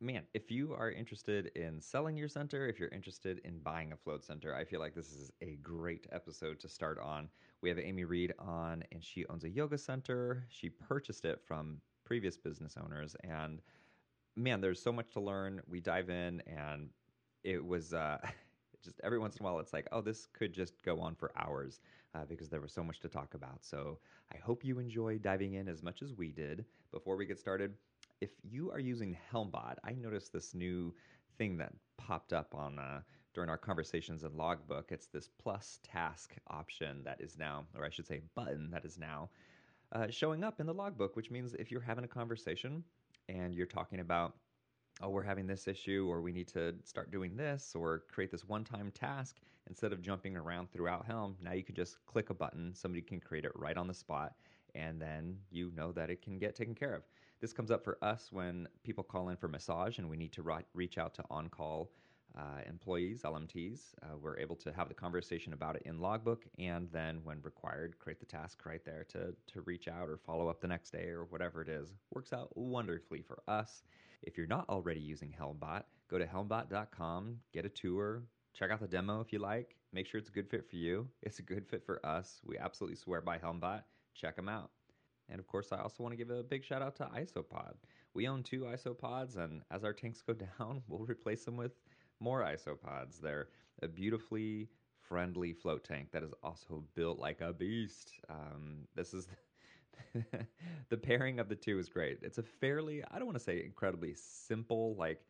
man, if you are interested in selling your center, if you're interested in buying a float center, I feel like this is a great episode to start on. We have Amy Reed on, and she owns a yoga center. She purchased it from previous business owners, and man, there's so much to learn. We dive in, and it was. Uh, just every once in a while it's like oh this could just go on for hours uh, because there was so much to talk about so i hope you enjoy diving in as much as we did before we get started if you are using helmbot i noticed this new thing that popped up on uh, during our conversations in logbook it's this plus task option that is now or i should say button that is now uh, showing up in the logbook which means if you're having a conversation and you're talking about oh, we're having this issue, or we need to start doing this, or create this one time task, instead of jumping around throughout Helm, now you can just click a button. Somebody can create it right on the spot, and then you know that it can get taken care of. This comes up for us when people call in for massage and we need to reach out to on call uh, employees, LMTs. Uh, we're able to have the conversation about it in Logbook, and then, when required, create the task right there to to reach out or follow up the next day or whatever it is. Works out wonderfully for us. If you're not already using Helmbot, go to helmbot.com, get a tour, check out the demo if you like. Make sure it's a good fit for you. It's a good fit for us. We absolutely swear by Helmbot. Check them out. And of course, I also want to give a big shout out to Isopod. We own two Isopods, and as our tanks go down, we'll replace them with more isopods. They're a beautifully friendly float tank that is also built like a beast. Um, this is the pairing of the two is great. It's a fairly, I don't want to say incredibly simple, like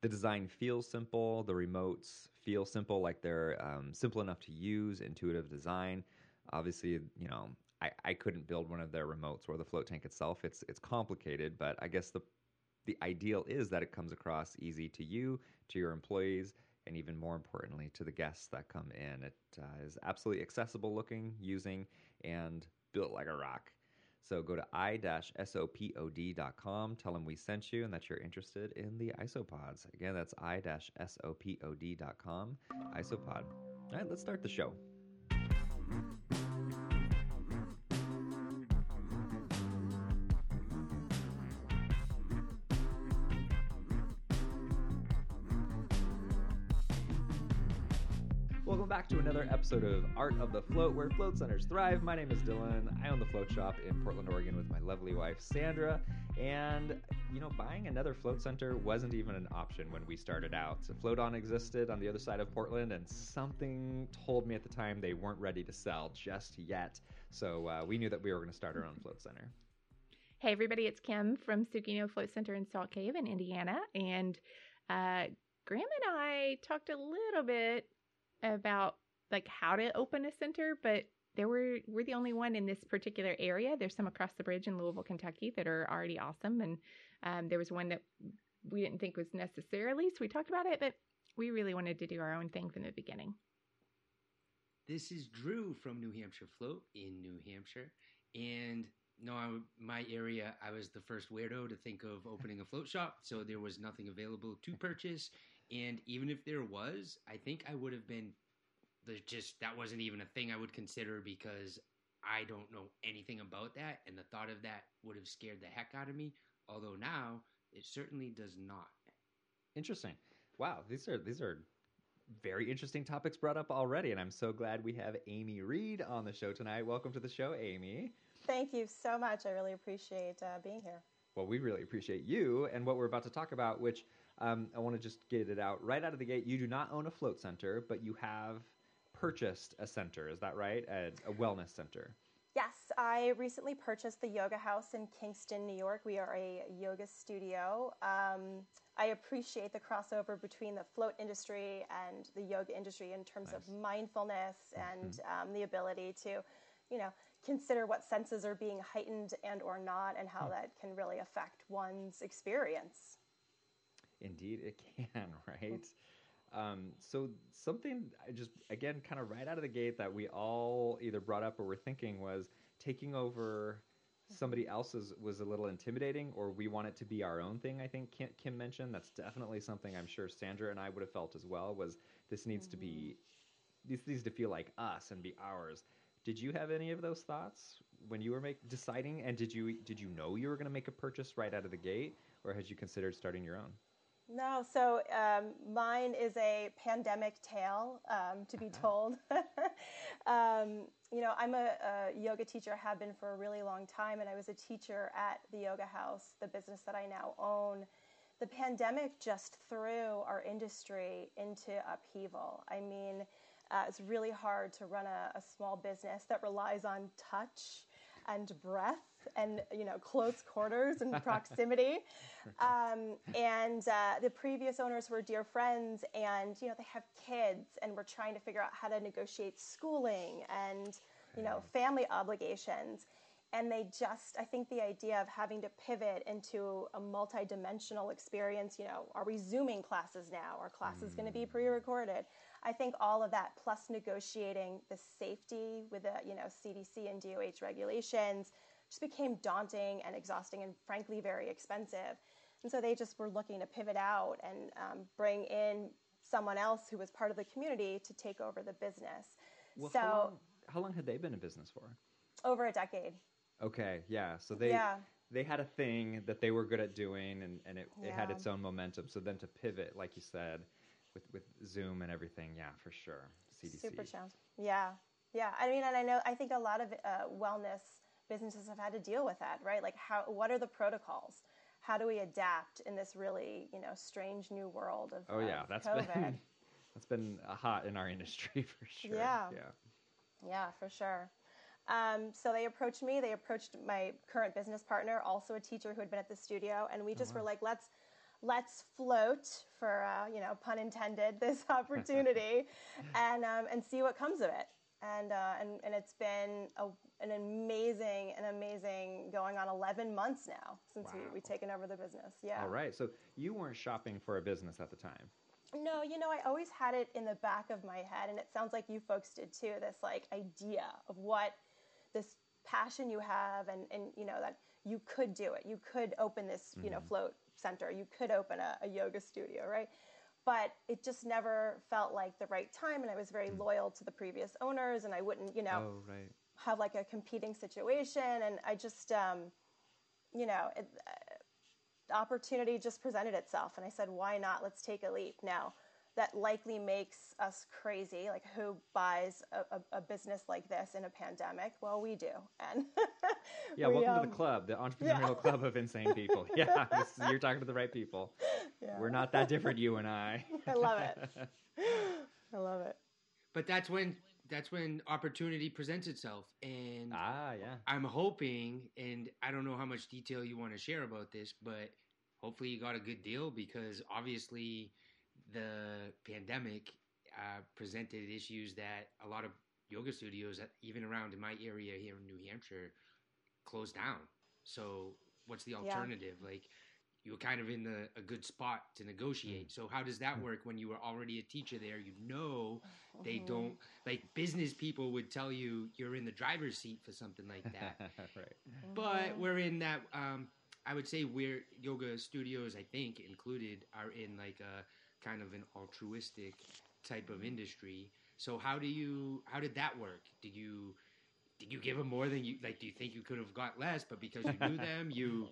the design feels simple, the remotes feel simple, like they're um, simple enough to use, intuitive design. Obviously, you know, I, I couldn't build one of their remotes or the float tank itself. It's it's complicated, but I guess the the ideal is that it comes across easy to you, to your employees, and even more importantly, to the guests that come in. It uh, is absolutely accessible looking, using, and built like a rock. So go to i-sopod.com, tell them we sent you and that you're interested in the isopods. Again, that's i-sopod.com, isopod. All right, let's start the show. Back to another episode of Art of the Float, where float centers thrive. My name is Dylan. I own the float shop in Portland, Oregon with my lovely wife, Sandra. And, you know, buying another float center wasn't even an option when we started out. So Float On existed on the other side of Portland, and something told me at the time they weren't ready to sell just yet. So uh, we knew that we were going to start our own float center. Hey, everybody, it's Kim from Sukino Float Center in Salt Cave in Indiana. And uh, Graham and I talked a little bit about like how to open a center, but there were we're the only one in this particular area. There's some across the bridge in Louisville, Kentucky that are already awesome, and um, there was one that we didn't think was necessarily. So we talked about it, but we really wanted to do our own thing from the beginning. This is Drew from New Hampshire Float in New Hampshire, and no, I, my area, I was the first weirdo to think of opening a float shop, so there was nothing available to purchase. And even if there was, I think I would have been just that wasn't even a thing I would consider because I don't know anything about that, and the thought of that would have scared the heck out of me. Although now it certainly does not. Interesting. Wow, these are these are very interesting topics brought up already, and I'm so glad we have Amy Reed on the show tonight. Welcome to the show, Amy. Thank you so much. I really appreciate uh, being here. Well, we really appreciate you and what we're about to talk about, which um, I want to just get it out right out of the gate. You do not own a float center, but you have purchased a center. Is that right? A, a wellness center. Yes, I recently purchased the Yoga House in Kingston, New York. We are a yoga studio. Um, I appreciate the crossover between the float industry and the yoga industry in terms nice. of mindfulness and mm-hmm. um, the ability to, you know, consider what senses are being heightened and or not, and how hmm. that can really affect one's experience. Indeed, it can. Right. Um, so something I just again kind of right out of the gate that we all either brought up or were thinking was taking over somebody else's was a little intimidating or we want it to be our own thing i think kim, kim mentioned that's definitely something i'm sure sandra and i would have felt as well was this needs mm-hmm. to be this needs to feel like us and be ours did you have any of those thoughts when you were make, deciding and did you did you know you were going to make a purchase right out of the gate or had you considered starting your own? No, so um, mine is a pandemic tale, um, to be Uh-huh. told. um, you know, I'm a, a yoga teacher, have been for a really long time, and I was a teacher at the Yoga House, the business that I now own. The pandemic just threw our industry into upheaval. I mean, uh, it's really hard to run a, a small business that relies on touch and breath and you know close quarters and proximity. Um, and uh, the previous owners were dear friends and you know they have kids and we're trying to figure out how to negotiate schooling and you know family obligations. And they just i think the idea of having to pivot into a multi-dimensional experience you know are we zooming classes now? Are classes going to be pre-recorded i think all of that plus negotiating the safety with the you know cdc and doh regulations just became daunting and exhausting and frankly very expensive and so they just were looking to pivot out and um, bring in someone else who was part of the community to take over the business Well, so how long, how long had they been in business for? over a decade Okay, yeah. So they Yeah. they had a thing that they were good at doing, and, and it, it had its own momentum. So then to pivot, like you said, with with Zoom and everything, yeah, for sure. CDC. Super challenge. Yeah, yeah. I mean, and I know I think a lot of uh, wellness businesses have had to deal with that, right? Like, how what are the protocols? How do we adapt in this really, you know, strange new world of Oh yeah, of that's COVID? been that's been hot in our industry for sure. Yeah. yeah. Yeah, for sure. Um, so they approached me. They approached my current business partner, also a teacher who had been at the studio, and we just were like, let's let's float for uh, you know pun intended this opportunity, and um, and see what comes of it. And uh, and and it's been a, an amazing an amazing going on 11 months now since we Wow. we taken over the business. Yeah. All right. So you weren't shopping for a business at the time. No, you know, I always had it in the back of my head, and it sounds like you folks did too. This like idea of what this passion you have, and and you know that you could do it. You could open this, you know, float center. You could open a, a yoga studio, right? But it just never felt like the right time, and I was very loyal to the previous owners, and I wouldn't, you know, Oh right. have like a competing situation, and I just, um, you know, it, uh, the opportunity just presented itself, and I said, why not? Let's take a leap. Now, that likely makes us crazy. Like, who buys a, a, a business like this in a pandemic? Well, we do, and Yeah. we, welcome to um, the club, the entrepreneurial club of insane people. Yeah, this is, you're talking to the right people. yeah. We're not that different, you and I. I love it. I love it. But that's when that's when opportunity presents itself, and ah, yeah. I'm hoping, and I don't know how much detail you want to share about this, but hopefully you got a good deal because obviously the pandemic uh, presented issues that a lot of yoga studios, that even around in my area here in New Hampshire, closed down. So what's the Yeah. alternative? Like you were kind of in the, a good spot to negotiate. So how does that work when you were already a teacher there? You know they Mhm. don't like business people would tell you you're in the driver's seat for something like that right. but Mhm. we're in that um, i would say we're yoga studios i think included are in like a kind of an altruistic type of industry so how do you how did that work did you did you give them more than you like do you think you could have got less but because you knew them you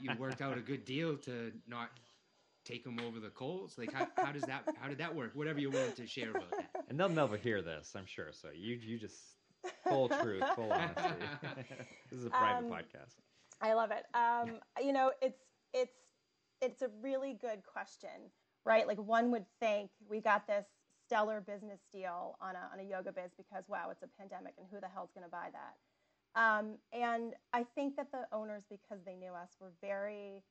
you worked out a good deal to not take them over the coals like how, how does that how did that work whatever you're willing to share about that And they'll never hear this, I'm sure. So you you just full truth, full honesty. this is a private Um, podcast. I love it. Um, you know, it's it's it's a really good question, right? Like one would think we got this stellar business deal on a on a yoga biz because wow, it's a pandemic and who the hell's going to buy that? Um, and I think that the owners, because they knew us, were very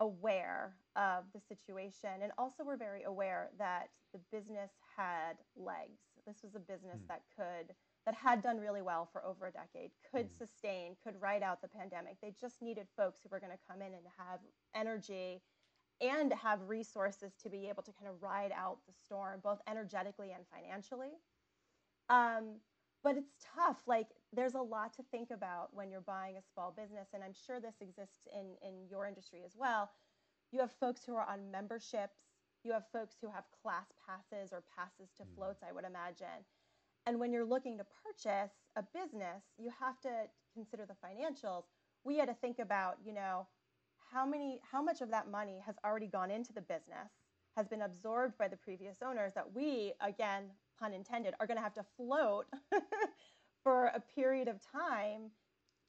aware of the situation and also were very aware that the business had legs. This was a business Hmm. that could that had done really well for over a decade, could Hmm. sustain, could ride out the pandemic. They just needed folks who were going to come in and have energy and have resources to be able to kind of ride out the storm, both energetically and financially. Um, but it's tough. Like there's a lot to think about when you're buying a small business, and I'm sure this exists in in your industry as well. You have folks who are on memberships. You have folks who have class passes or passes to Mm. floats, I would imagine. And when you're looking to purchase a business, you have to consider the financials. We had to think about, you know, how many how much of that money has already gone into the business has been absorbed by the previous owners that we again pun intended are going to have to float for a period of time?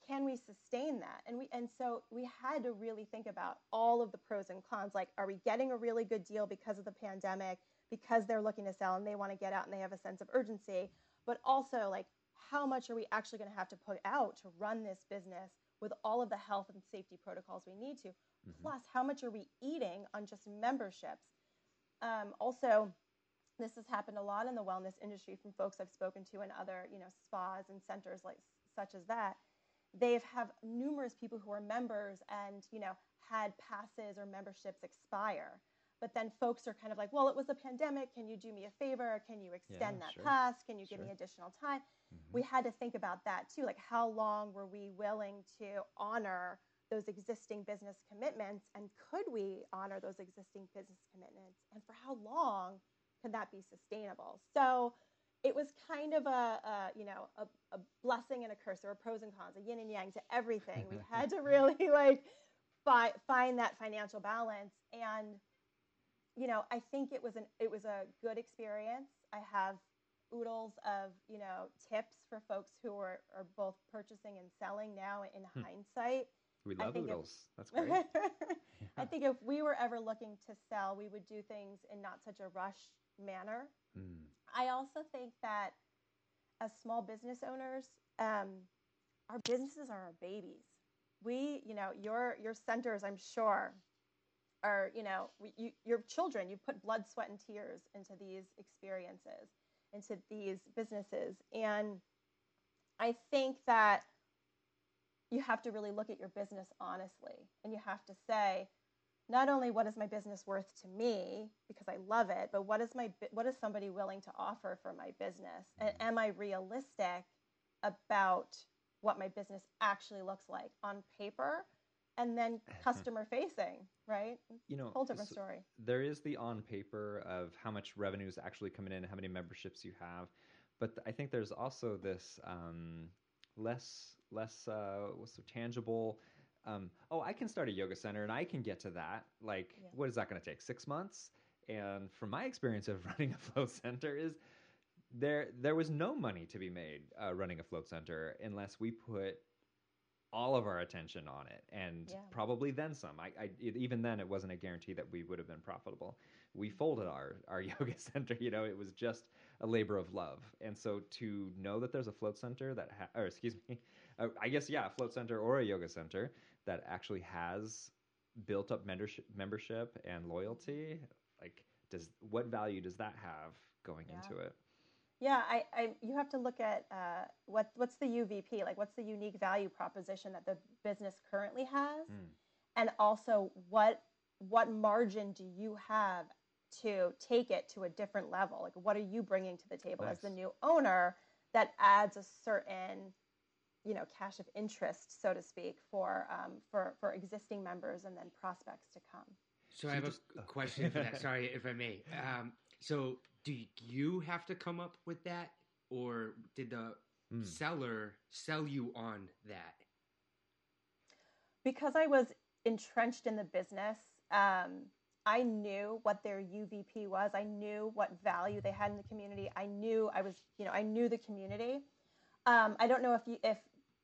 Can we sustain that? And we and so we had to really think about all of the pros and cons. Like are we getting a really good deal because of the pandemic because they're looking to sell and they want to get out and they have a sense of urgency? But also like how much are we actually going to have to put out to run this business with all of the health and safety protocols we need to. Mm-hmm. plus how much are we eating on just memberships? Um, also this has happened a lot in the wellness industry from folks i've spoken to in other you know spas and centers like such as that. They've have numerous people who are members and you know had passes or memberships expire but then folks are kind of like well it was a pandemic can you do me a favor can you extend yeah, that sure. pass can you give sure. me additional time mm-hmm. we had to think about that too like how long were we willing to honor those existing business commitments and could we honor those existing business commitments and for how long could that be sustainable so it was kind of a, a you know a, a, blessing and a curse. There were pros and cons, a yin and yang to everything. We had to really like fi- find that financial balance, and you know I think it was an it was a good experience. I have oodles of you know tips for folks who are, are both purchasing and selling now in hmm. hindsight. We love oodles. If, That's great. I think if we were ever looking to sell, we would do things in not such a rush manner. Mm. I also think that as small business owners, um, our businesses are our babies. We, you know, your your centers, I'm sure, are you know you, your children. You put blood, sweat, and tears into these experiences, into these businesses, and I think that you have to really look at your business honestly, and you have to say, not only what is my business worth to me because I love it, but what is my what is somebody willing to offer for my business? And mm-hmm. am I realistic about what my business actually looks like on paper and then customer facing, right? You know, whole different story. There is the on paper of how much revenue is actually coming in, how many memberships you have, but I think there's also this um, less less uh, what's so tangible um, oh, I can start a yoga center and I can get to that. Like, yeah. what is that going to take? Six months? And from my experience of running a float center, is there there was no money to be made uh, running a float center unless we put all of our attention on it, and yeah. probably then some. I, I it, even then it wasn't a guarantee that we would have been profitable. We folded our our yoga center. You know, it was just a labor of love. And so to know that there's a float center that, ha- or excuse me, uh, I guess yeah, a float center or a yoga center that actually has built up membership, membership and loyalty, like does what value does that have going yeah. into it? Yeah, I, I, you have to look at uh, what what's the UVP, like what's the unique value proposition that the business currently has, mm. and also what what margin do you have to take it to a different level? Like, what are you bringing to the table nice. as the new owner that adds a certain you know cash of interest, so to speak, for um, for for existing members and then prospects to come. So, so I have just, a question for that. Sorry if I may. Um, so do you have to come up with that, or did the mm. seller sell you on that? Because I was entrenched in the business, um, I knew what their UVP was. I knew what value they had in the community. I knew I was, you know, I knew the community. Um, I don't know if you, if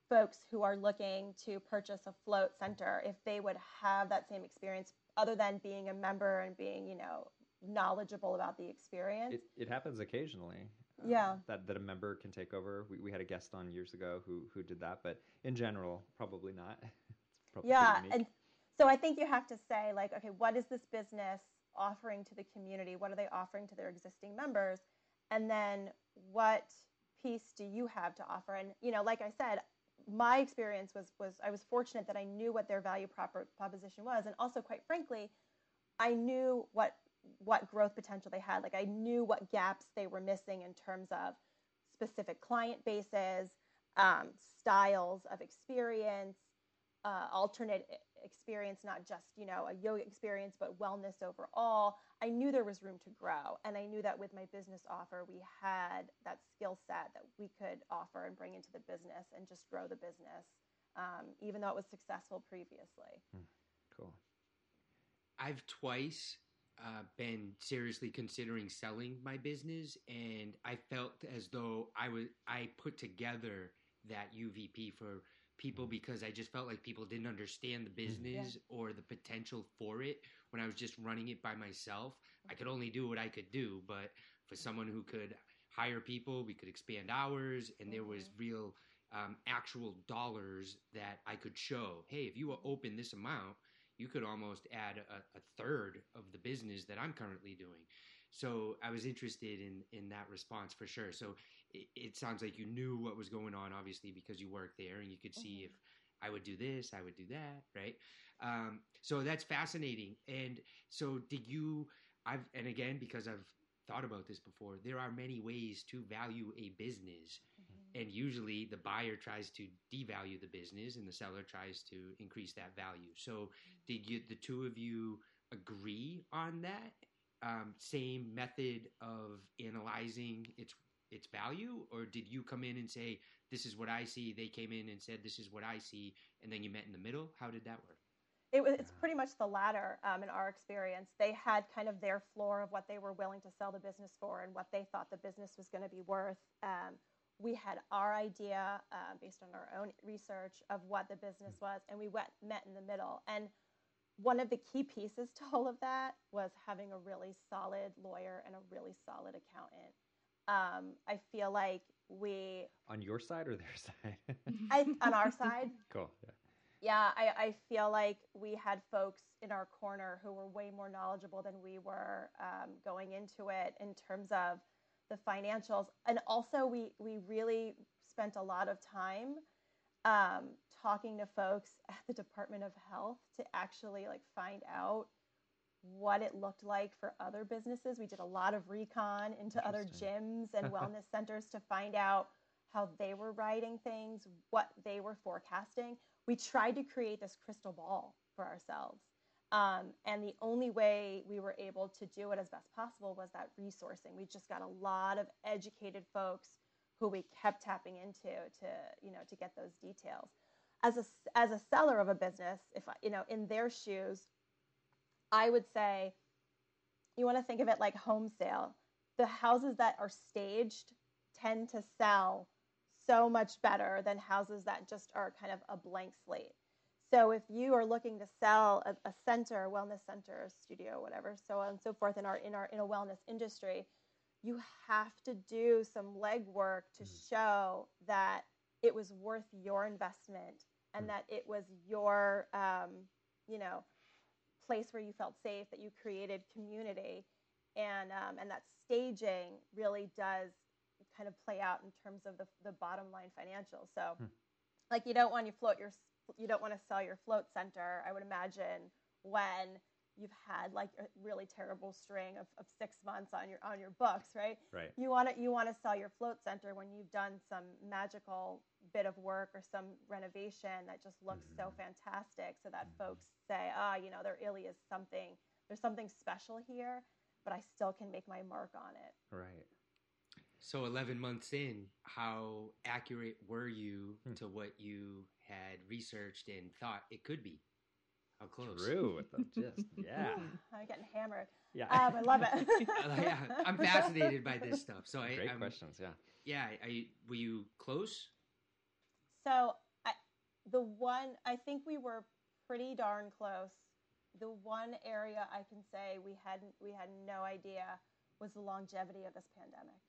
folks who are looking to purchase a float center, if they would have that same experience, other than being a member and being, you know, knowledgeable about the experience. It, it happens occasionally. Uh, yeah. That that a member can take over. We, we had a guest on years ago who who did that, but in general, probably not. probably yeah, and so I think you have to say like, okay, what is this business offering to the community? What are they offering to their existing members? And then what piece do you have to offer? And you know, like I said, my experience was was I was fortunate that I knew what their value proper, proposition was, and also, quite frankly, I knew what what growth potential they had. Like I knew what gaps they were missing in terms of specific client bases, um, styles of experience, uh, alternate experience, not just, you know, a yoga experience, but wellness overall, I knew there was room to grow. And I knew that with my business offer, we had that skill set that we could offer and bring into the business and just grow the business, um, even though it was successful previously. Hmm. Cool. I've twice uh, been seriously considering selling my business, and I felt as though I was I put together that UVP for people because I just felt like people didn't understand the business or the potential for it when I was just running it by myself. I could only do what I could do, but for someone who could hire people, we could expand hours, and there was real um, actual dollars that I could show. Hey, if you open this amount, you could almost add a, a third of the business that I'm currently doing. So I was interested in in that response for sure. So it, it sounds like you knew what was going on, obviously, because you worked there and you could see Mhm. if I would do this, I would do that, right? Um, so that's fascinating. And so did you? I've and again because I've thought about this before. There are many ways to value a business, and usually the buyer tries to devalue the business, and the seller tries to increase that value. So did you the two of you agree on that um, same method of analyzing its its value or did you come in and say this is what i see they came in and said this is what i see and then you met in the middle how did that work It was, it's pretty much the latter um, in our experience. They had kind of their floor of what they were willing to sell the business for and what they thought the business was going to be worth. Um, we had our idea uh, based on our own research of what the business was, and we went met in the middle. And one of the key pieces to all of that was having a really solid lawyer and a really solid accountant. Um, I feel like we, On your side or their side? I, on our side, cool. Yeah. yeah, I, I feel like we had folks in our corner who were way more knowledgeable than we were um, going into it in terms of the financials. And also, we, we really spent a lot of time um, talking to folks at the Department of Health to actually like find out what it looked like for other businesses. We did a lot of recon into other gyms and wellness centers to find out how they were writing things, what they were forecasting. We tried to create this crystal ball for ourselves. Um, and the only way we were able to do it as best possible was that resourcing. We just got a lot of educated folks who we kept tapping into to, you know, to get those details. As a, as a seller of a business, if I, you know, in their shoes, I would say you want to think of it like home sale. The houses that are staged tend to sell so much better than houses that just are kind of a blank slate. So if you are looking to sell a, a center, a wellness center, a studio, whatever, so on and so forth in our in our in a wellness industry, you have to do some legwork to Mhm. show that it was worth your investment and Mm. that it was your um, you know place where you felt safe, that you created community, and um, and that staging really does kind of play out in terms of the, the bottom line financials. So, Hmm. like you don't want to float your you don't want to sell your float center. I would imagine when you've had like a really terrible string of, of six months on your on your books, right? Right. You want to you want to sell your float center when you've done some magical bit of work or some renovation that just looks so Mhm. fantastic, so that Mhm. folks say, ah, you know, there really is something. There's something special here, but I still can make my mark on it. Right. so 11 months in how accurate were you Hmm. to what you had researched and thought it could be how close True. With the gist. Yeah. I'm getting hammered. Yeah. Um, I love it. yeah, I'm fascinated by this stuff. So I, Great I'm, questions. Yeah. yeah, I, were you close? So I, the one I think we were pretty darn close. The one area I can say we had we had no idea was the longevity of this pandemic.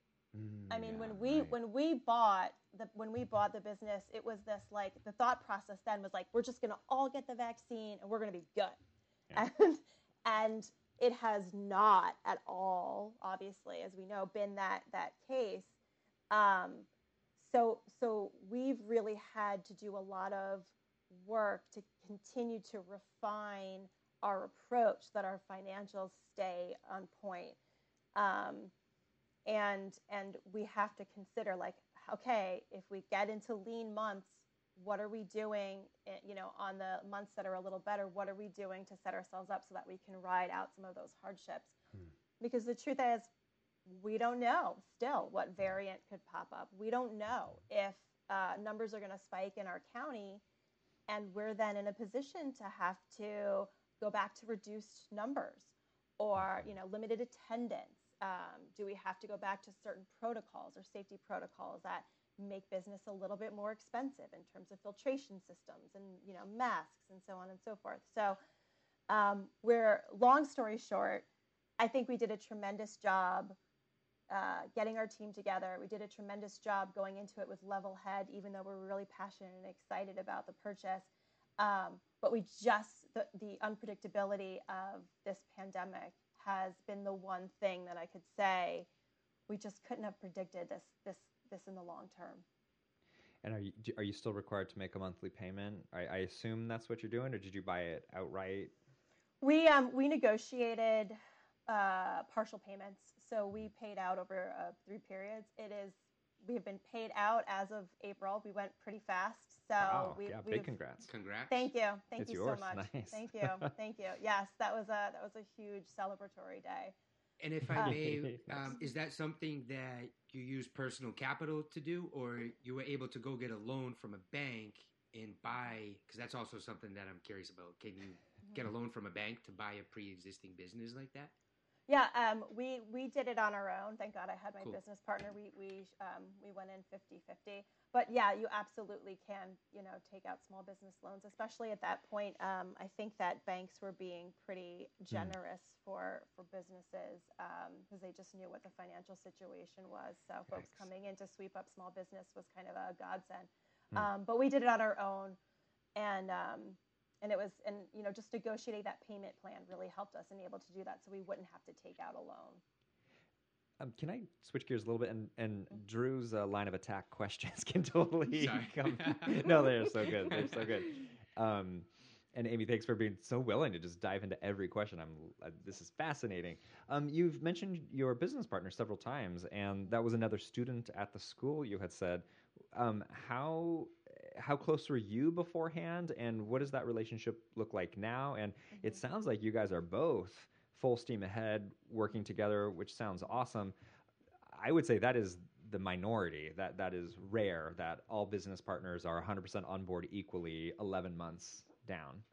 I mean, Mm, when we right. when we bought the when we bought the business, it was this like the thought process then was like we're just going to all get the vaccine and we're going to be good, Yeah. and and it has not at all, obviously, as we know, been that that case. Um, so so we've really had to do a lot of work to continue to refine our approach that our financials stay on point. Um, and and we have to consider like okay if we get into lean months what are we doing eh, you know on the months that are a little better what are we doing to set ourselves up so that we can ride out some of those hardships Hmm. because the truth is we don't know still what variant could pop up we don't know if uh, numbers are going to spike in our county and we're then in a position to have to go back to reduced numbers or you know limited attendance um, do we have to go back to certain protocols or safety protocols that make business a little bit more expensive in terms of filtration systems and you know masks and so on and so forth? So um, we're long story short i think we did a tremendous job uh, getting our team together. We did a tremendous job going into it with level head even though we're really passionate and excited about the purchase. Um, but we just the, the unpredictability of this pandemic has been the one thing that i could say we just couldn't have predicted this this this in the long term. And are you are you still required to make a monthly payment? I, I assume that's what you're doing, or did you buy it outright? We um we negotiated uh, partial payments, so we paid out over uh, three periods. It is we have been paid out as of April. We went pretty fast, so wow. we yeah, big congrats. Congrats. Thank you, thank it's you yours. so much. Nice. Thank you, thank you. Yes, that was a that was a huge celebratory day. And if I may, um, is that something that you use personal capital to do, or you were able to go get a loan from a bank and buy? Because that's also something that I'm curious about. Can you get a loan from a bank to buy a pre-existing business like that? Yeah, um, we we did it on our own. Thank God I had my Cool. business partner. We we um, we went in 50-50. But yeah, you absolutely can, you know, take out small business loans, especially at that point. Um, I think that banks were being pretty generous for for businesses because they just knew what the financial situation was. So folks coming in to sweep up small business was kind of a godsend. Hmm. Um, but we did it on our own, and um, and it was and you know just negotiating that payment plan really helped us and able to do that so we wouldn't have to take out a loan Um, can I switch gears a little bit? And, and Drew's uh, line of attack questions can totally come. no, they're so good. They're so good. Um, and Amy, thanks for being so willing to just dive into every question. I'm. Uh, this is fascinating. Um, you've mentioned your business partner several times, and that was another student at the school. You had said, um, how how close were you beforehand, and what does that relationship look like now? And it sounds like you guys are both full steam ahead, working together, which sounds awesome. I would say that is the minority. That that is rare. That all business partners are 100% on board equally 11 months down.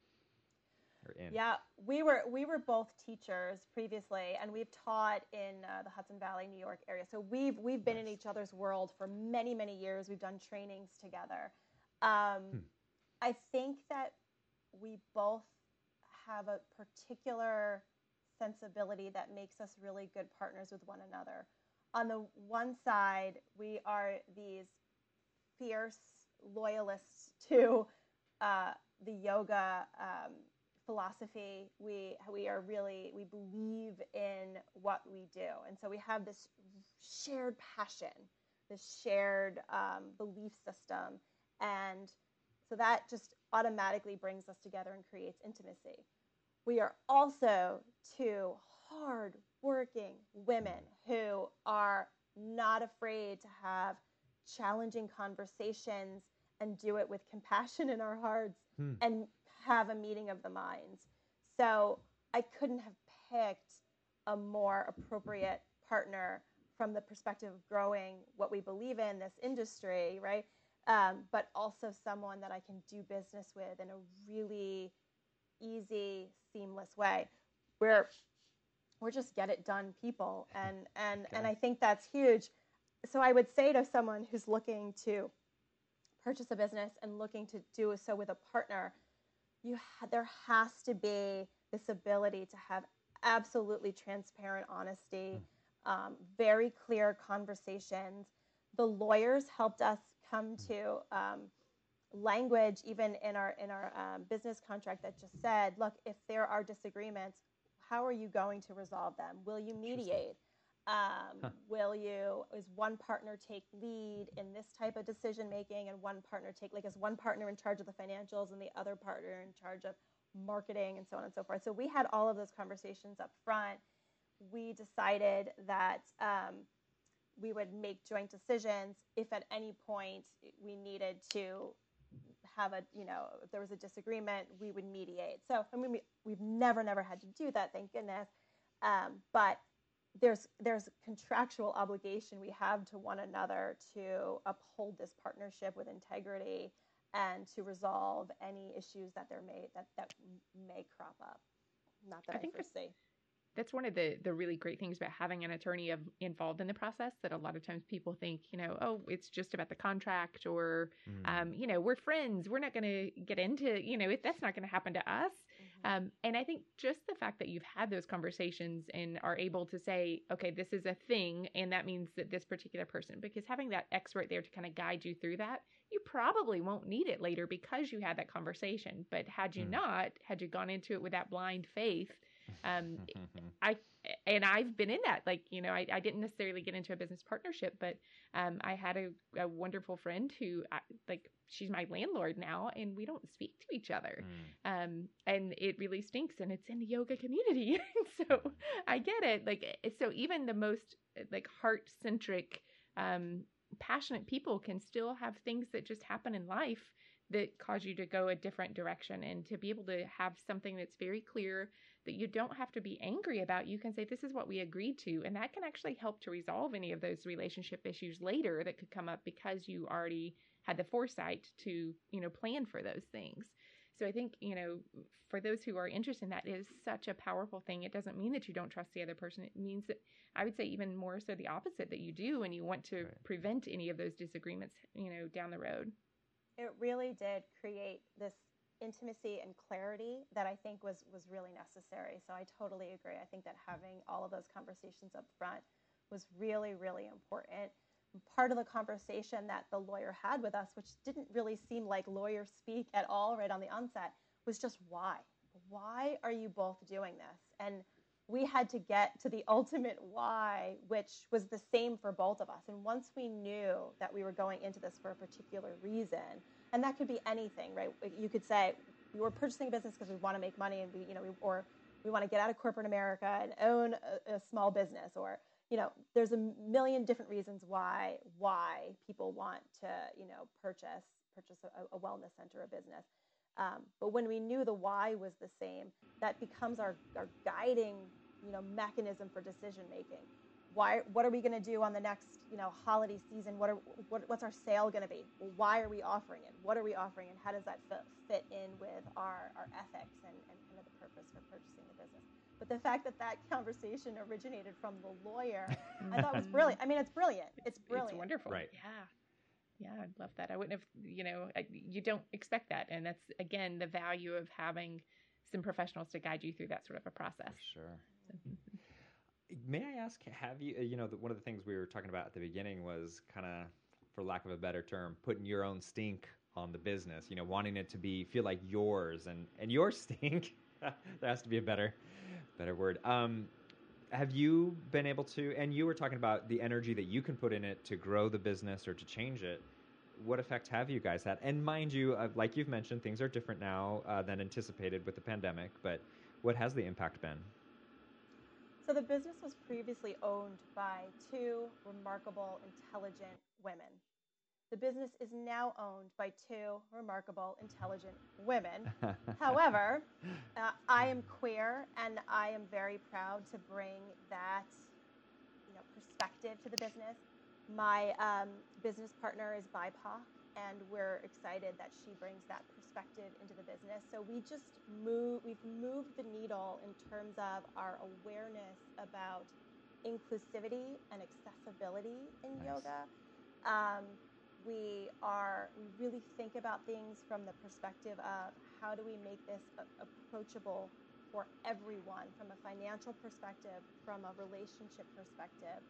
Yeah, we were we were both teachers previously, and we've taught in uh, the Hudson Valley, New York area. So we've we've been in each other's world for many many years. We've done trainings together. Um, Hmm. I think that we both have a particular sensibility that makes us really good partners with one another. On the one side, we are these fierce loyalists to uh, the yoga um, philosophy. We we are really we believe in what we do, and so we have this shared passion, this shared um, belief system, and so that just automatically brings us together and creates intimacy. We are also two hard working women who are not afraid to have challenging conversations and do it with compassion in our hearts Hmm. and have a meeting of the minds. So I couldn't have picked a more appropriate partner from the perspective of growing what we believe in this industry, right? Um, but also someone that I can do business with in a really easy, seamless way. We're we're just get it done people, and and and I think that's huge. So I would say to someone who's looking to purchase a business and looking to do so with a partner, you ha- there has to be this ability to have absolutely transparent honesty, um, very clear conversations. The lawyers helped us come to um, language, even in our in our um, business contract, that just said, "Look, if there are disagreements, how are you going to resolve them? Will you mediate? Um, Huh. Will you? Is one partner take lead in this type of decision making, and one partner take like is one partner in charge of the financials and the other partner in charge of marketing and so on and so forth. So we had all of those conversations up front. We decided that um, we would make joint decisions if at any point we needed to have a you know if there was a disagreement we would mediate so i mean we, we've never never had to do that thank goodness um, but there's there's contractual obligation we have to one another to uphold this partnership with integrity and to resolve any issues that there may that, that may crop up. Not that I, I think foresee. That's one of the the really great things about having an attorney of, involved in the process. That a lot of times people think, you know, oh, it's just about the contract, or, mm. um, you know, we're friends. We're not going to get into, you know, if that's not going to happen to us. Um, and I think just the fact that you've had those conversations and are able to say, okay, this is a thing, and that means that this particular person, because having that expert there to kind of guide you through that, you probably won't need it later because you had that conversation. But had you mm. not, had you gone into it with that blind faith, um, I and I've been in that. Like you know, I, I didn't necessarily get into a business partnership, but um, I had a, a, wonderful friend who like she's my landlord now, and we don't speak to each other, mm. um, and it really stinks. And it's in the yoga community, so mm. I get it. Like so, even the most like heart centric. Um, passionate people can still have things that just happen in life that cause you to go a different direction and to be able to have something that's very clear that you don't have to be angry about. You can say, This is what we agreed to. And that can actually help to resolve any of those relationship issues later that could come up because you already had the foresight to, you know, plan for those things. So I think, you know, for those who are interested in that, it is such a powerful thing. It doesn't mean that you don't trust the other person. It means that I would say even more so the opposite that you do and you want to right. prevent any of those disagreements, you know, down the road. It really did create this intimacy and clarity that I think was was really necessary. So I totally agree. I think that having all of those conversations up front was really really important. Part of the conversation that the lawyer had with us, which didn't really seem like lawyer speak at all right on the onset, was just why. Why are you both doing this? And we had to get to the ultimate why, which was the same for both of us. And once we knew that we were going into this for a particular reason, and that could be anything, right? You could say we were purchasing a business because we want to make money, and we, you know, we, or we want to get out of corporate America and own a, a small business, or you know, there's a million different reasons why why people want to, you know, purchase purchase a, a wellness center, a business. Um, but when we knew the why was the same, that becomes our, our guiding, you know, mechanism for decision making why what are we going to do on the next you know holiday season? What are what, what's our sale going to be why are we offering it? What are we offering and how does that fit, fit in with our, our ethics and, and kind of the purpose for purchasing the business? But the fact that that conversation originated from the lawyer i thought was brilliant. I mean it's brilliant. It's brilliant. it's wonderful. Right. Yeah. Yeah i'd love that. I wouldn't have you know I, you don't expect that. And that's again the value of having some professionals to guide you through that sort of a process. For sure mm-hmm. May I ask, have you, you know, the, one of the things we were talking about at the beginning was kind of, for lack of a better term, putting your own stink on the business, you know, wanting it to be, feel like yours and, and your stink, there has to be a better, better word. Um, have you been able to, and you were talking about the energy that you can put in it to grow the business or to change it. What effect have you guys had? And mind you, uh, like you've mentioned, things are different now uh, than anticipated with the pandemic, but what has the impact been? So the business was previously owned by two remarkable, intelligent women. The business is now owned by two remarkable, intelligent women. However, uh, I am queer, and I am very proud to bring that you know, perspective to the business. My um, business partner is BIPOC, and we're excited that she brings that perspective into the business. So we just move we've moved the needle in terms of our awareness about inclusivity and accessibility in nice. yoga. Um, we are we really think about things from the perspective of how do we make this approachable for everyone from a financial perspective, from a relationship perspective,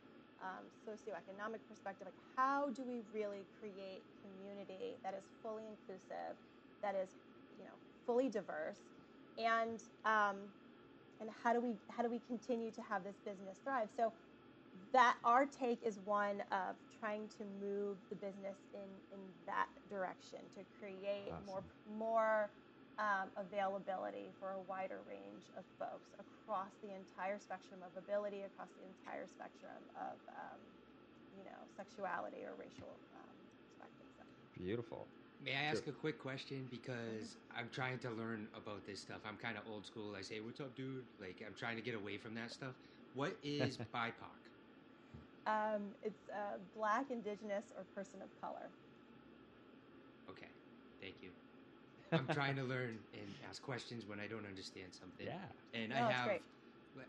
um, socioeconomic perspective, like how do we really create community that is fully inclusive, that is, you know, fully diverse, and um, and how do we how do we continue to have this business thrive? So that our take is one of trying to move the business in in that direction to create awesome. more more um, availability for a wider range of folks across the entire spectrum of ability, across the entire spectrum of, um, you know, sexuality or racial um, spectrum. Beautiful. May I ask sure. a quick question? Because mm-hmm. I'm trying to learn about this stuff. I'm kind of old school. I say, "What's up, dude?" Like I'm trying to get away from that stuff. What is BIPOC? Um, it's uh, Black, Indigenous, or person of color. Okay, Thank you. I'm trying to learn and ask questions when I don't understand something. Yeah. And No, I have.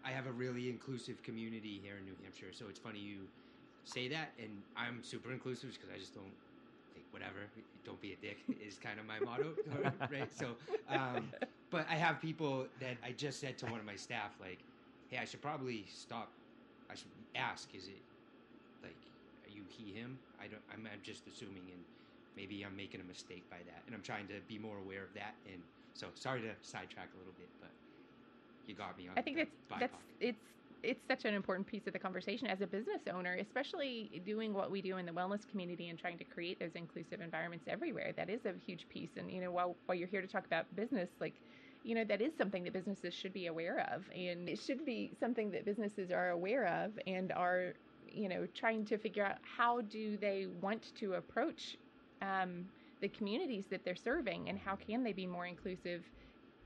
I have a really inclusive community here in New Hampshire. So it's funny you say that, and I'm super inclusive because I just don't think whatever. Don't be a dick is kind of my motto, right? So, um, but I have people that I just said to one of my staff, like, "Hey, I should probably stop. I should ask. Is it like are you he him? I don't. I'm, I'm just assuming, and maybe I'm making a mistake by that, and I'm trying to be more aware of that. And so, sorry to sidetrack a little bit, but you got me on. I think that's that's it's it's such an important piece of the conversation as a business owner, especially doing what we do in the wellness community and trying to create those inclusive environments everywhere. That is a huge piece. And you know, while while you're here to talk about business, like you know, that is something that businesses should be aware of, and it should be something that businesses are aware of and are you know trying to figure out how do they want to approach um, the communities that they're serving and how can they be more inclusive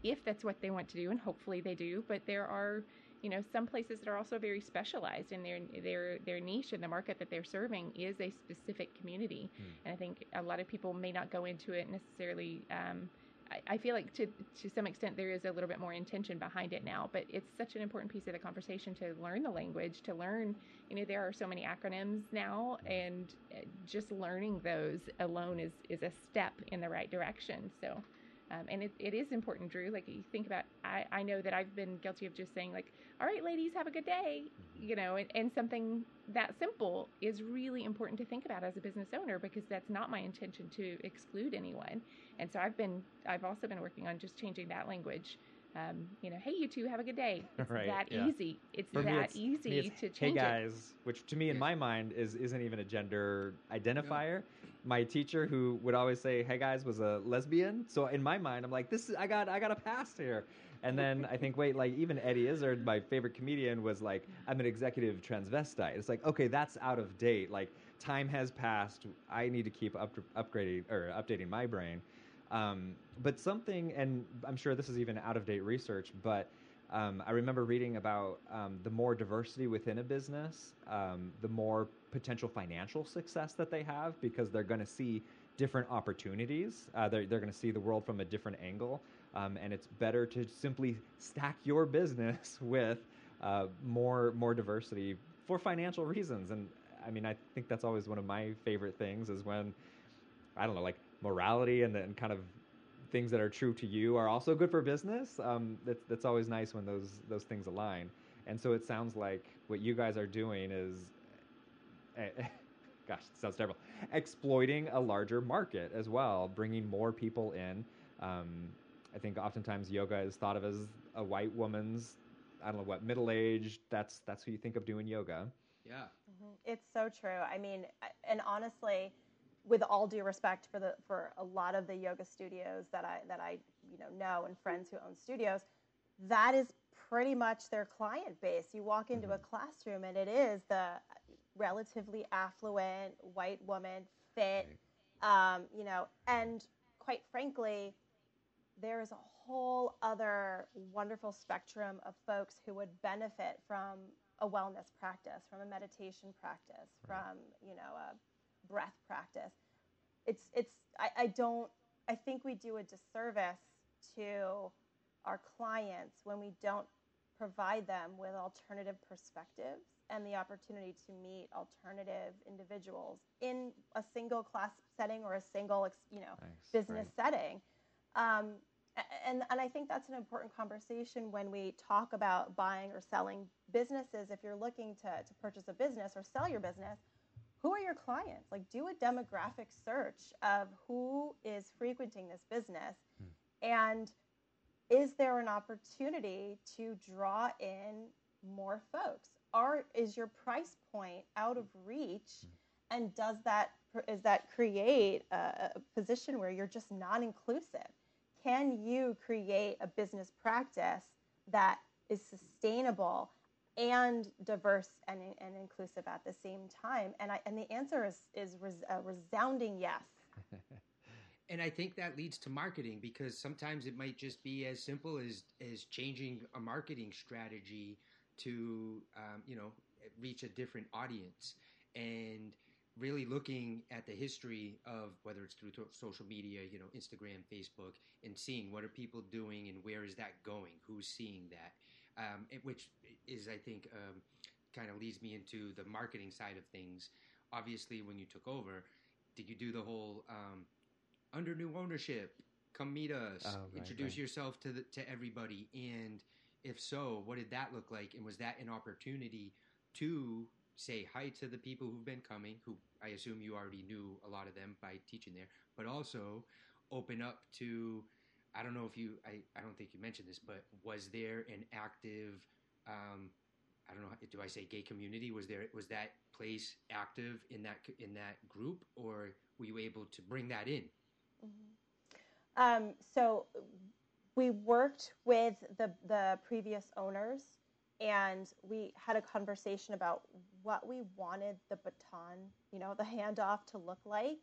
if that's what they want to do and hopefully they do but there are you know some places that are also very specialized in their their their niche and the market that they're serving is a specific community Hmm. and i think a lot of people may not go into it necessarily um, I, I feel like to to some extent there is a little bit more intention behind it now but it's such an important piece of the conversation to learn the language to learn you know there are so many acronyms now and uh, just learning those alone is is a step in the right direction so um, and it, it is important, Drew. Like you think about, I, I know that I've been guilty of just saying like, all right, ladies, have a good day, you know, and, and something that simple is really important to think about as a business owner because that's not my intention to exclude anyone. And so I've been, I've also been working on just changing that language. Um, you know, hey, you two, have a good day. It's Right, that yeah. easy. It's For that it's- easy it's, to hey change it. guys, which to me in my mind is isn't even a gender identifier. My teacher, who would always say "hey guys," was a lesbian. So in my mind, I'm like, "This is I got I got a pass here." And then I think, wait, like even Eddie Izzard, my favorite comedian, was like, "I'm an executive transvestite." It's like, okay, that's out of date. Like time has passed. I need to keep up, upgrading or updating my brain. Um, but something, and I'm sure this is even out of date research, but um, I remember reading about um, the more diversity within a business, um, the more potential financial success that they have because they're going to see different opportunities. Uh, they're they're going to see the world from a different angle, um, and it's better to simply stack your business with uh, more more diversity for financial reasons. And I mean, I think that's always one of my favorite things is when I don't know, like morality and then kind of things that are true to you are also good for business. Um, that's that's always nice when those those things align. And so it sounds like what you guys are doing is, eh, gosh, sounds terrible, exploiting a larger market as well, bringing more people in. Um, I think oftentimes yoga is thought of as a white woman's, I don't know what, middle aged. That's that's who you think of doing yoga. yeah. Mhm. It's so true. I mean, and honestly, with all due respect for the for a lot of the yoga studios that I that I you know know and friends who own studios, that is pretty much their client base. You walk into a classroom and it is the relatively affluent white woman, fit, um, you know, and quite frankly, there is a whole other wonderful spectrum of folks who would benefit from a wellness practice, from a meditation practice, Right. from you know a breath practice. It's it's I, I don't I think we do a disservice to our clients when we don't provide them with alternative perspectives and the opportunity to meet alternative individuals in a single class setting or a single you know business Right. setting. Um, and, and I think that's an important conversation when we talk about buying or selling businesses. If you're looking to, to purchase a business or sell your business, who are your clients? Like, do a demographic search of who is frequenting this business. Hmm. And is there an opportunity to draw in more folks? Or is your price point out of reach? Hmm. And does that is that create a, position where you're just non-inclusive? Can you create a business practice that is sustainable and diverse and, and inclusive at the same time? And I, and the answer is is res, a resounding yes. And I think that leads to marketing because sometimes it might just be as simple as as changing a marketing strategy to um, you know reach a different audience and really looking at the history of whether it's through social media, you know, Instagram, Facebook, and seeing what are people doing and where is that going, who's seeing that, um, it, which is, I think, um, kind of leads me into the marketing side of things. Obviously, when you took over, did you do the whole um, under new ownership? Come meet us, oh, right, introduce right. yourself to the, to everybody, and if so, what did that look like? And was that an opportunity to say hi to the people who've been coming, who I assume you already knew a lot of them by teaching there, but also open up to I don't know if you I, I don't think you mentioned this, but was there an active um, I don't know do I say gay community was there was that place active in that in that group or were you able to bring that in? Mm-hmm. Um, so we worked with the the previous owners and we had a conversation about what we wanted the baton, you know, the handoff to look like,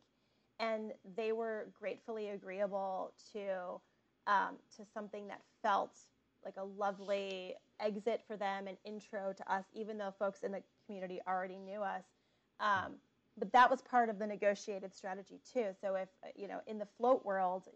and they were gratefully agreeable to um, to something that felt like a lovely exit for them, an intro to us, even though folks in the community already knew us. Um, but that was part of the negotiated strategy too. So if you know, in the float world,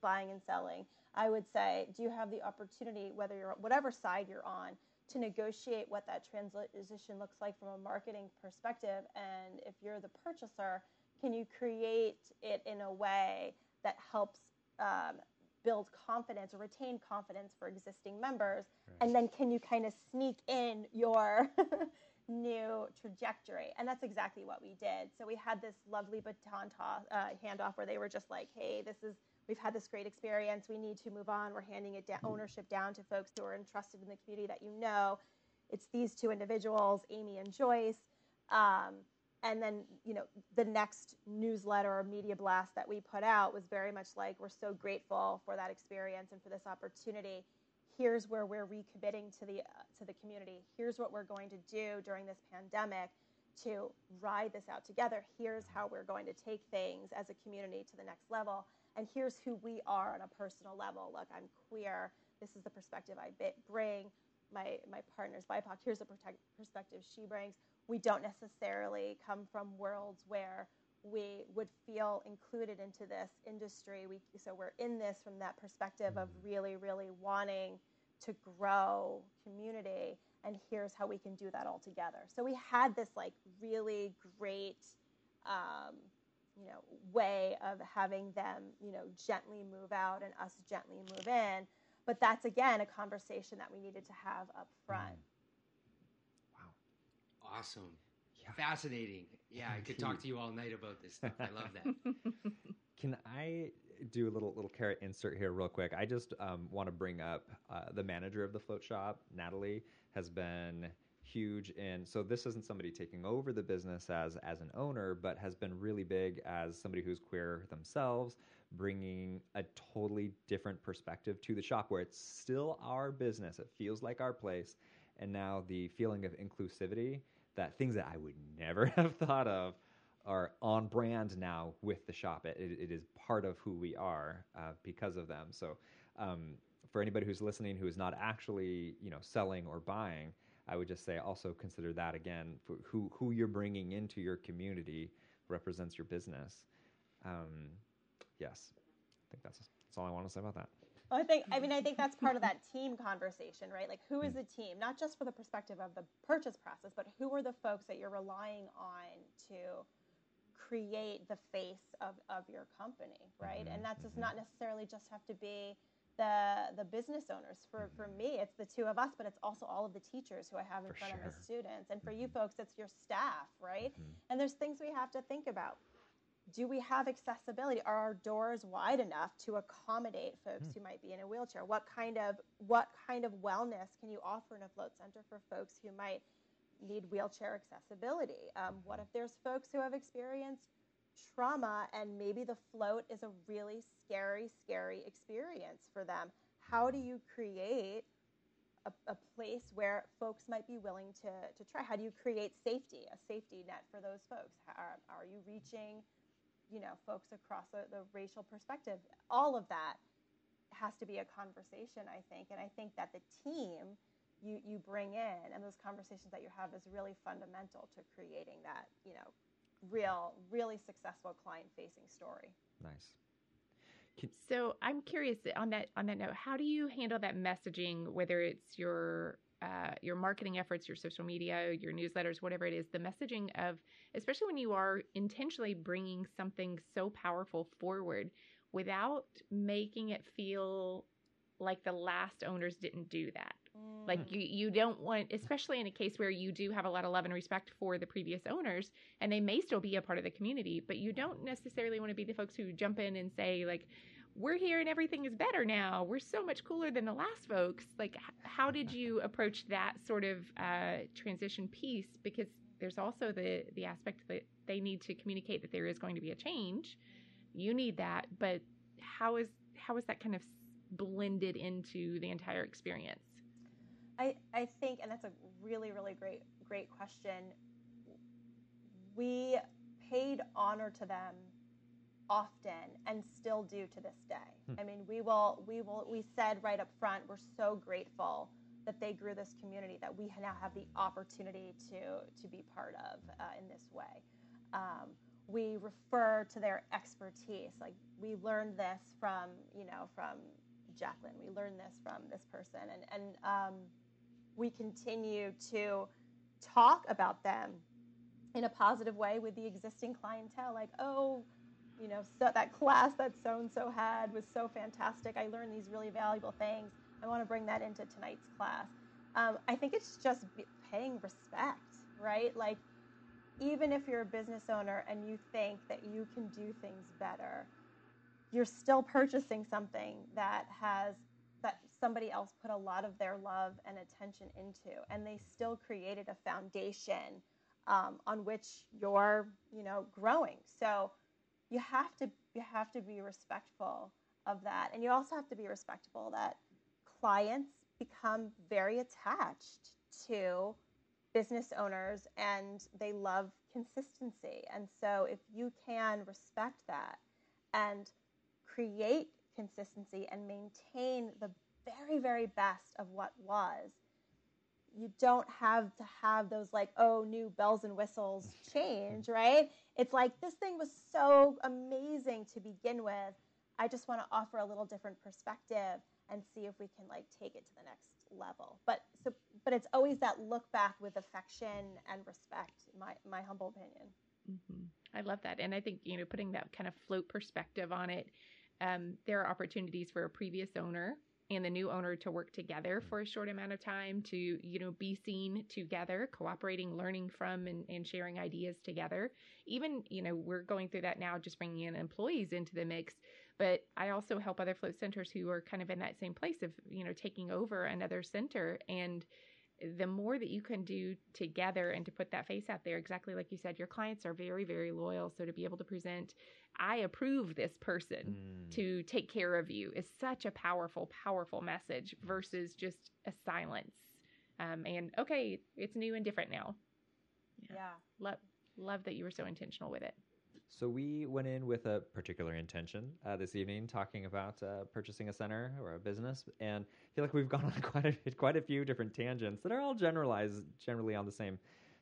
buying and selling, I would say, do you have the opportunity, whether you're whatever side you're on, to negotiate what that transition looks like from a marketing perspective. And if you're the purchaser, can you create it in a way that helps um, build confidence or retain confidence for existing members? Right. And then can you kind of sneak in your new trajectory? And that's exactly what we did. So we had this lovely baton toss, uh, handoff where they were just like, hey, this is we've had this great experience. We need to move on. We're handing it da- ownership down to folks who are entrusted in the community that you know. It's these two individuals, Amy and Joyce. Um, and then, you know, the next newsletter or media blast that we put out was very much like, we're so grateful for that experience and for this opportunity. Here's where we're recommitting to the uh, to the community. Here's what we're going to do during this pandemic to ride this out together. Here's how we're going to take things as a community to the next level and here's who we are on a personal level. Look, I'm queer. This is the perspective I bring. My my partner's BIPOC. Here's the perspective she brings. We don't necessarily come from worlds where we would feel included into this industry. We so we're in this from that perspective of mm-hmm. really, really wanting to grow community. And here's how we can do that all together. So we had this like really great. Um, you know way of having them you know gently move out and us gently move in. But that's again a conversation that we needed to have up front. Mm. wow. Awesome. Yeah. fascinating. Yeah i could talk to you all night about this stuff. I love that. Can i do a little little carrot insert here real quick? I just um, want to bring up uh, the manager of the float shop natalie has been huge in so this isn't somebody taking over the business as as an owner but has been really big as somebody who's queer themselves bringing a totally different perspective to the shop where it's still our business. It feels like our place. And now the feeling of inclusivity that things that i would never have thought of are on brand now with the shop. It, it, it is part of who we are uh, because of them. So um, for anybody who's listening who is not actually you know selling or buying I would just say also consider that again for who who you're bringing into your community represents your business. Um, yes, I think that's that's all I want to say about that. Well, I think I mean I think that's part of that team conversation, right? Like who is hmm. the team? Not just for the perspective of the purchase process, but who are the folks that you're relying on to create the face of, of your company, right? Mm-hmm. And that does mm-hmm. not necessarily just have to be the the business owners. For for mm-hmm. me, it's the two of us, but it's also all of the teachers who I have in for front sure. of the students. And for you mm-hmm. folks, it's your staff, right? Mm-hmm. And there's things we have to think about. Do we have accessibility? Are our doors wide enough to accommodate folks mm. who might be in a wheelchair? What kind of what kind of wellness can you offer in a float center for folks who might need wheelchair accessibility? Um, what if there's folks who have experienced trauma and maybe the float is a really scary, scary experience for them. How do you create a, a, place where folks might be willing to, to try? How do you create safety, a safety net for those folks? Are, are you reaching, you know, folks across the, the racial perspective? All of that has to be a conversation, I think. And I think that the team you, you bring in and those conversations that you have is really fundamental to creating that, you know, real, really successful client facing story. Nice. So I'm curious on that on that note, how do you handle that messaging, whether it's your uh, your marketing efforts, your social media, your newsletters, whatever it is, the messaging of, especially when you are intentionally bringing something so powerful forward without making it feel like the last owners didn't do that. Mm. Like you, you don't want, especially in a case where you do have a lot of love and respect for the previous owners, and they may still be a part of the community, but you don't necessarily want to be the folks who jump in and say like, "We're here and everything is better now. We're so much cooler than the last folks." Like, how did you approach that sort of uh, transition piece? Because there's also the the aspect that they need to communicate that there is going to be a change. You need that, but how is how is that kind of blended into the entire experience? I, I think, and that's a really, really great, great question. We paid honor to them often and still do to this day. Hmm. I mean, we will, we will, we said right up front, we're so grateful that they grew this community that we now have the opportunity to, to be part of uh, in this way. Um, we refer to their expertise. Like we learned this from, you know, from Jacqueline. We learned this from this person, and and um, we continue to talk about them in a positive way with the existing clientele. Like, oh, you know, so that class that so and so had was so fantastic. I learned these really valuable things. I want to bring that into tonight's class. Um, I think it's just paying respect, right? Like, even if you're a business owner and you think that you can do things better, you're still purchasing something that has somebody else put a lot of their love and attention into, and they still created a foundation um, on which you're, you know, growing. So you have to you have to be respectful of that, and you also have to be respectful that clients become very attached to business owners and they love consistency. And so if you can respect that and create consistency and maintain the very, very best of what was, you don't have to have those like, oh, new bells and whistles change, right? It's like this thing was so amazing to begin with. I just want to offer a little different perspective and see if we can like take it to the next level. But so but it's always that look back with affection and respect, my my humble opinion. Mm-hmm. I love that, and I think you know putting that kind of float perspective on it. Um, there are opportunities for a previous owner and the new owner to work together for a short amount of time to you know be seen together cooperating learning from and, and sharing ideas together even you know we're going through that now just bringing in employees into the mix but i also help other float centers who are kind of in that same place of you know taking over another center and the more that you can do together and to put that face out there, exactly like you said, your clients are very, very loyal. So to be able to present, I approve this person Mm. to take care of you is such a powerful, powerful message versus just a silence. Um, and okay, it's new and different now. Yeah. Yeah. Love, love that you were so intentional with it. So we went in with a particular intention uh, this evening, talking about uh, purchasing a center or a business, and I feel like we've gone on quite a quite a few different tangents that are all generalized, generally on the same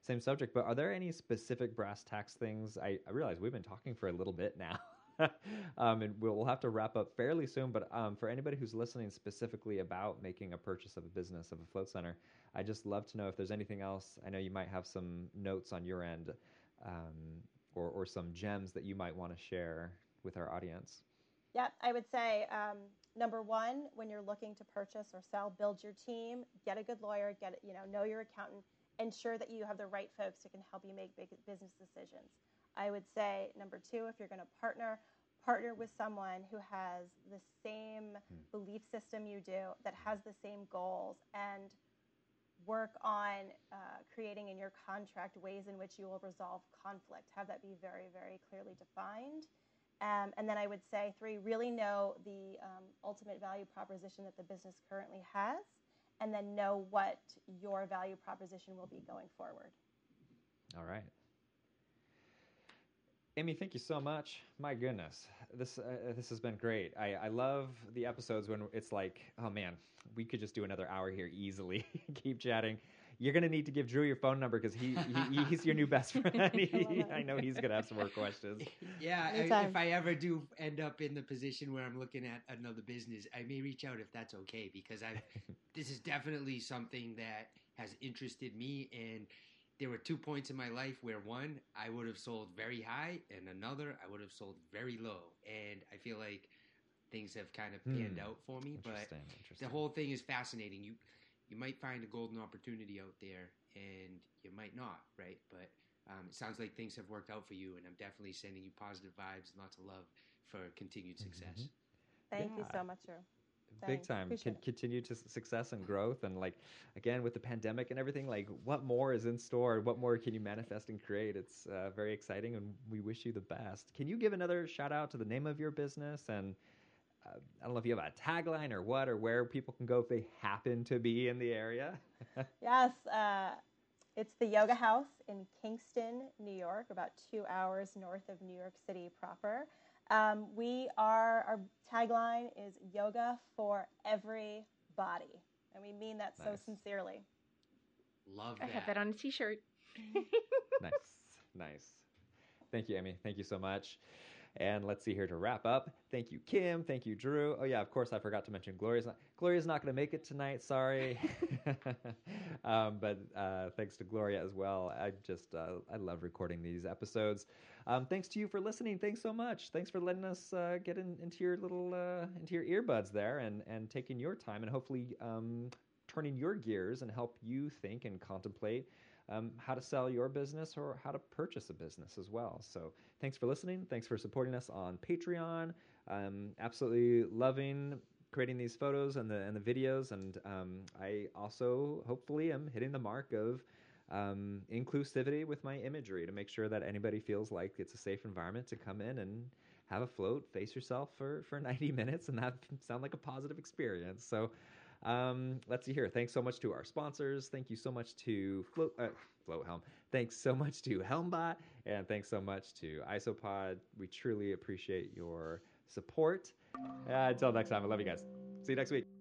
same subject. But are there any specific brass tacks things? I, I realize we've been talking for a little bit now, um, and we'll, have to wrap up fairly soon. But um, for anybody who's listening specifically about making a purchase of a business of a float center, I just love to know if there's anything else. I know you might have some notes on your end. Um, or, or some gems that you might want to share with our audience? Yep, I would say um, number one, when you're looking to purchase or sell, build your team, get a good lawyer, get you know know your accountant, ensure that you have the right folks who can help you make big business decisions. I would say number two, if you're going to partner, partner with someone who has the same Hmm. belief system you do, that has the same goals, and work on uh, creating in your contract ways in which you will resolve conflict. Have that be very, very clearly defined. Um, and then I would say, three, really know the um, ultimate value proposition that the business currently has, and then know what your value proposition will be going forward. All right. Amy, thank you so much. My goodness, this uh, this has been great. I, I love the episodes when it's like, oh man, we could just do another hour here easily, keep chatting. You're gonna need to give Drew your phone number because he, he he's your new best friend. He- I know he's gonna have some more questions. Yeah, I, if I ever do end up in the position where I'm looking at another business, I may reach out if that's okay because I this is definitely something that has interested me and there were two points in my life where one I would have sold very high and another I would have sold very low and I feel like things have kind of panned Hmm. out for me but Interesting. Interesting. the whole thing is fascinating. You you might find a golden opportunity out there, and you might not, right? But um, it sounds like things have worked out for you, and I'm definitely sending you positive vibes and lots of love for continued success. Mhm. Thank you so much, Drew. big time Appreciate Con- continue to success and growth and like again with the pandemic and everything like what more is in store what more can you manifest and create it's uh, very exciting and we wish you the best can you give another shout out to the name of your business and uh, i don't know if you have a tagline or what or where people can go if they happen to be in the area Yes, uh, it's the Yoga House in Kingston, New York, about two hours north of New York City proper. Um, we are, our tagline is yoga for every body. And we mean that so sincerely. Love that. I have that on a t-shirt. nice nice thank you amy thank you so much and let's see here to wrap up. Thank you kim. Thank you drew. Oh yeah of course i forgot to mention gloria's not gloria's not going to make it tonight. Sorry. Um, but uh, thanks to gloria as well. I just uh, i love recording these episodes. Um, thanks to you for listening. Thanks so much. Thanks for letting us uh, get in, into your little uh, into your earbuds there and and taking your time and hopefully um, turning your gears and help you think and contemplate um, how to sell your business or how to purchase a business as well. So, thanks for listening. Thanks for supporting us on Patreon. Um, absolutely loving creating these photos and the and the videos, and um, I also hopefully am hitting the mark of um, inclusivity with my imagery to make sure that anybody feels like it's a safe environment to come in and have a float, face yourself for for 90 minutes, and that sound like a positive experience. So. Um, let's see here. Thanks so much to our sponsors. Thank you so much to Float, uh, Float Helm. Thanks so much to Helmbot, and thanks so much to Isopod. We truly appreciate your support. Uh, until next time, I love you guys. See you next week.